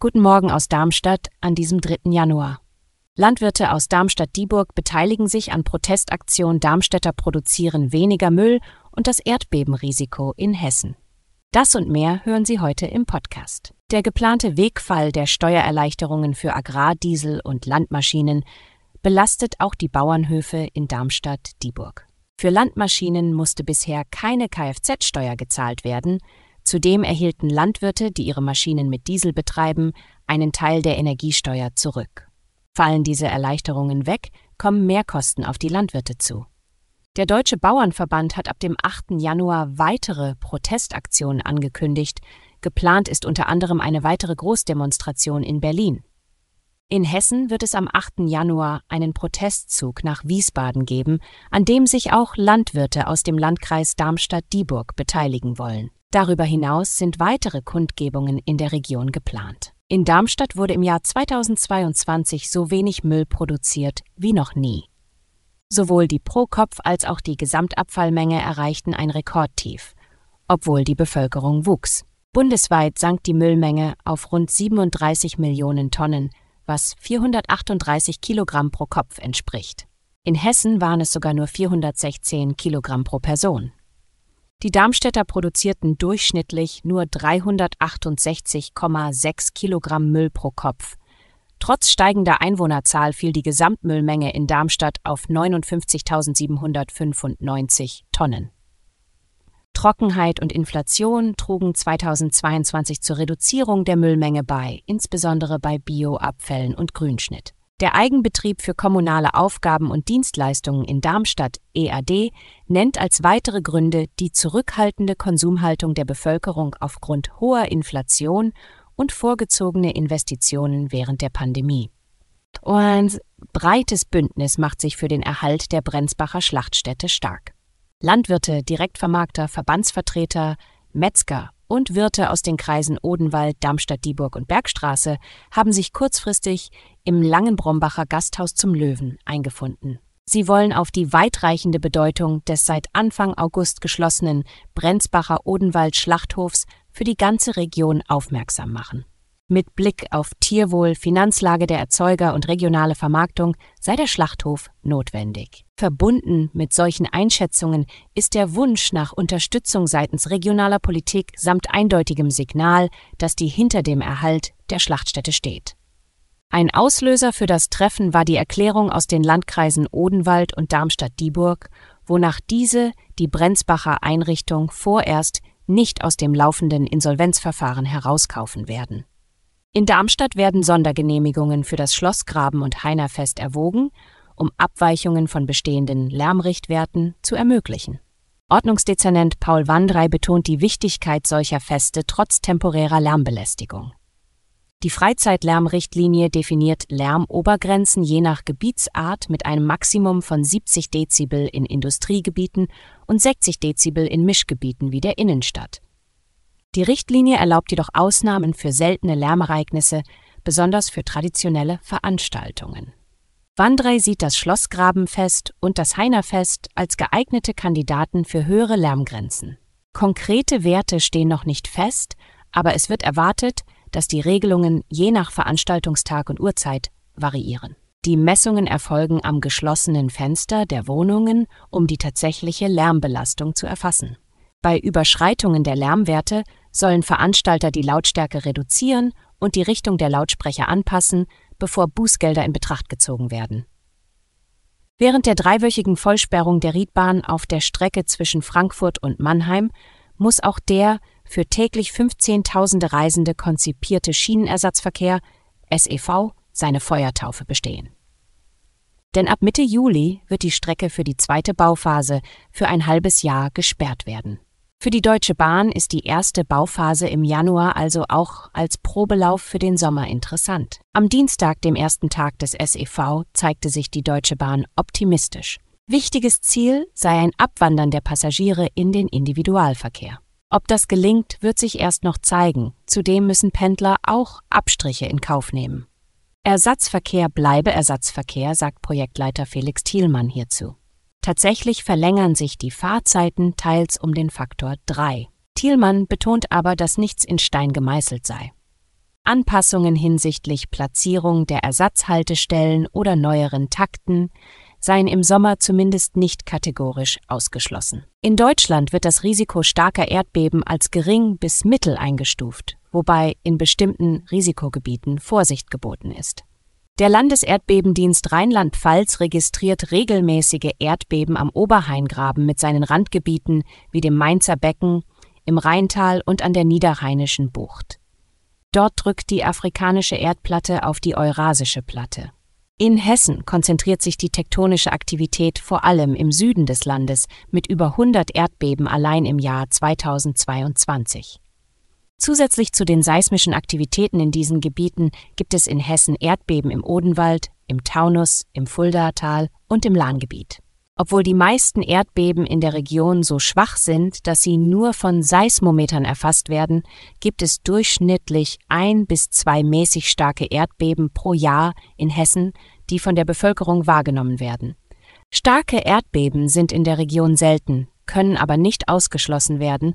Guten Morgen aus Darmstadt an diesem 3. Januar. Landwirte aus Darmstadt-Dieburg beteiligen sich an Protestaktion Darmstädter produzieren weniger Müll und das Erdbebenrisiko in Hessen. Das und mehr hören Sie heute im Podcast. Der geplante Wegfall der Steuererleichterungen für Agrardiesel und Landmaschinen belastet auch die Bauernhöfe in Darmstadt-Dieburg. Für Landmaschinen musste bisher keine Kfz-Steuer gezahlt werden, zudem erhielten Landwirte, die ihre Maschinen mit Diesel betreiben, einen Teil der Energiesteuer zurück. Fallen diese Erleichterungen weg, kommen Mehrkosten auf die Landwirte zu. Der Deutsche Bauernverband hat ab dem 8. Januar weitere Protestaktionen angekündigt. Geplant ist unter anderem eine weitere Großdemonstration in Berlin. In Hessen wird es am 8. Januar einen Protestzug nach Wiesbaden geben, an dem sich auch Landwirte aus dem Landkreis Darmstadt-Dieburg beteiligen wollen. Darüber hinaus sind weitere Kundgebungen in der Region geplant. In Darmstadt wurde im Jahr 2022 so wenig Müll produziert wie noch nie. Sowohl die Pro-Kopf- als auch die Gesamtabfallmenge erreichten ein Rekordtief, obwohl die Bevölkerung wuchs. Bundesweit sank die Müllmenge auf rund 37 Millionen Tonnen, was 438 Kilogramm pro Kopf entspricht. In Hessen waren es sogar nur 416 Kilogramm pro Person. Die Darmstädter produzierten durchschnittlich nur 368,6 Kilogramm Müll pro Kopf. Trotz steigender Einwohnerzahl fiel die Gesamtmüllmenge in Darmstadt auf 59.795 Tonnen. Trockenheit und Inflation trugen 2022 zur Reduzierung der Müllmenge bei, insbesondere bei Bioabfällen und Grünschnitt. Der Eigenbetrieb für kommunale Aufgaben und Dienstleistungen in Darmstadt EAD nennt als weitere Gründe die zurückhaltende Konsumhaltung der Bevölkerung aufgrund hoher Inflation und vorgezogene Investitionen während der Pandemie. ein breites Bündnis macht sich für den Erhalt der Brenzbacher Schlachtstätte stark. Landwirte, Direktvermarkter, Verbandsvertreter, Metzger und Wirte aus den Kreisen Odenwald, Darmstadt, Dieburg und Bergstraße haben sich kurzfristig im Langenbrombacher Gasthaus zum Löwen eingefunden. Sie wollen auf die weitreichende Bedeutung des seit Anfang August geschlossenen Brenzbacher Odenwald Schlachthofs für die ganze Region aufmerksam machen. Mit Blick auf Tierwohl, Finanzlage der Erzeuger und regionale Vermarktung sei der Schlachthof notwendig. Verbunden mit solchen Einschätzungen ist der Wunsch nach Unterstützung seitens regionaler Politik samt eindeutigem Signal, dass die hinter dem Erhalt der Schlachtstätte steht. Ein Auslöser für das Treffen war die Erklärung aus den Landkreisen Odenwald und Darmstadt-Dieburg, wonach diese die Brenzbacher Einrichtung vorerst nicht aus dem laufenden Insolvenzverfahren herauskaufen werden. In Darmstadt werden Sondergenehmigungen für das Schlossgraben und Heinerfest erwogen, um Abweichungen von bestehenden Lärmrichtwerten zu ermöglichen. Ordnungsdezernent Paul Wandrei betont die Wichtigkeit solcher Feste trotz temporärer Lärmbelästigung. Die Freizeitlärmrichtlinie definiert Lärmobergrenzen je nach Gebietsart mit einem Maximum von 70 Dezibel in Industriegebieten und 60 Dezibel in Mischgebieten wie der Innenstadt. Die Richtlinie erlaubt jedoch Ausnahmen für seltene Lärmereignisse, besonders für traditionelle Veranstaltungen. Wandrei sieht das Schlossgrabenfest und das Heinerfest als geeignete Kandidaten für höhere Lärmgrenzen. Konkrete Werte stehen noch nicht fest, aber es wird erwartet, dass die Regelungen je nach Veranstaltungstag und Uhrzeit variieren. Die Messungen erfolgen am geschlossenen Fenster der Wohnungen, um die tatsächliche Lärmbelastung zu erfassen. Bei Überschreitungen der Lärmwerte sollen Veranstalter die Lautstärke reduzieren und die Richtung der Lautsprecher anpassen, bevor Bußgelder in Betracht gezogen werden. Während der dreiwöchigen Vollsperrung der Riedbahn auf der Strecke zwischen Frankfurt und Mannheim muss auch der für täglich 15.000 Reisende konzipierte Schienenersatzverkehr SEV seine Feuertaufe bestehen. Denn ab Mitte Juli wird die Strecke für die zweite Bauphase für ein halbes Jahr gesperrt werden. Für die Deutsche Bahn ist die erste Bauphase im Januar also auch als Probelauf für den Sommer interessant. Am Dienstag, dem ersten Tag des SEV, zeigte sich die Deutsche Bahn optimistisch. Wichtiges Ziel sei ein Abwandern der Passagiere in den Individualverkehr. Ob das gelingt, wird sich erst noch zeigen. Zudem müssen Pendler auch Abstriche in Kauf nehmen. Ersatzverkehr bleibe Ersatzverkehr, sagt Projektleiter Felix Thielmann hierzu. Tatsächlich verlängern sich die Fahrzeiten teils um den Faktor 3. Thielmann betont aber, dass nichts in Stein gemeißelt sei. Anpassungen hinsichtlich Platzierung der Ersatzhaltestellen oder neueren Takten seien im Sommer zumindest nicht kategorisch ausgeschlossen. In Deutschland wird das Risiko starker Erdbeben als gering bis mittel eingestuft, wobei in bestimmten Risikogebieten Vorsicht geboten ist. Der Landeserdbebendienst Rheinland-Pfalz registriert regelmäßige Erdbeben am Oberrheingraben mit seinen Randgebieten wie dem Mainzer Becken, im Rheintal und an der Niederrheinischen Bucht. Dort drückt die afrikanische Erdplatte auf die eurasische Platte. In Hessen konzentriert sich die tektonische Aktivität vor allem im Süden des Landes mit über 100 Erdbeben allein im Jahr 2022. Zusätzlich zu den seismischen Aktivitäten in diesen Gebieten gibt es in Hessen Erdbeben im Odenwald, im Taunus, im Fuldatal und im Lahngebiet. Obwohl die meisten Erdbeben in der Region so schwach sind, dass sie nur von Seismometern erfasst werden, gibt es durchschnittlich ein bis zwei mäßig starke Erdbeben pro Jahr in Hessen, die von der Bevölkerung wahrgenommen werden. Starke Erdbeben sind in der Region selten, können aber nicht ausgeschlossen werden,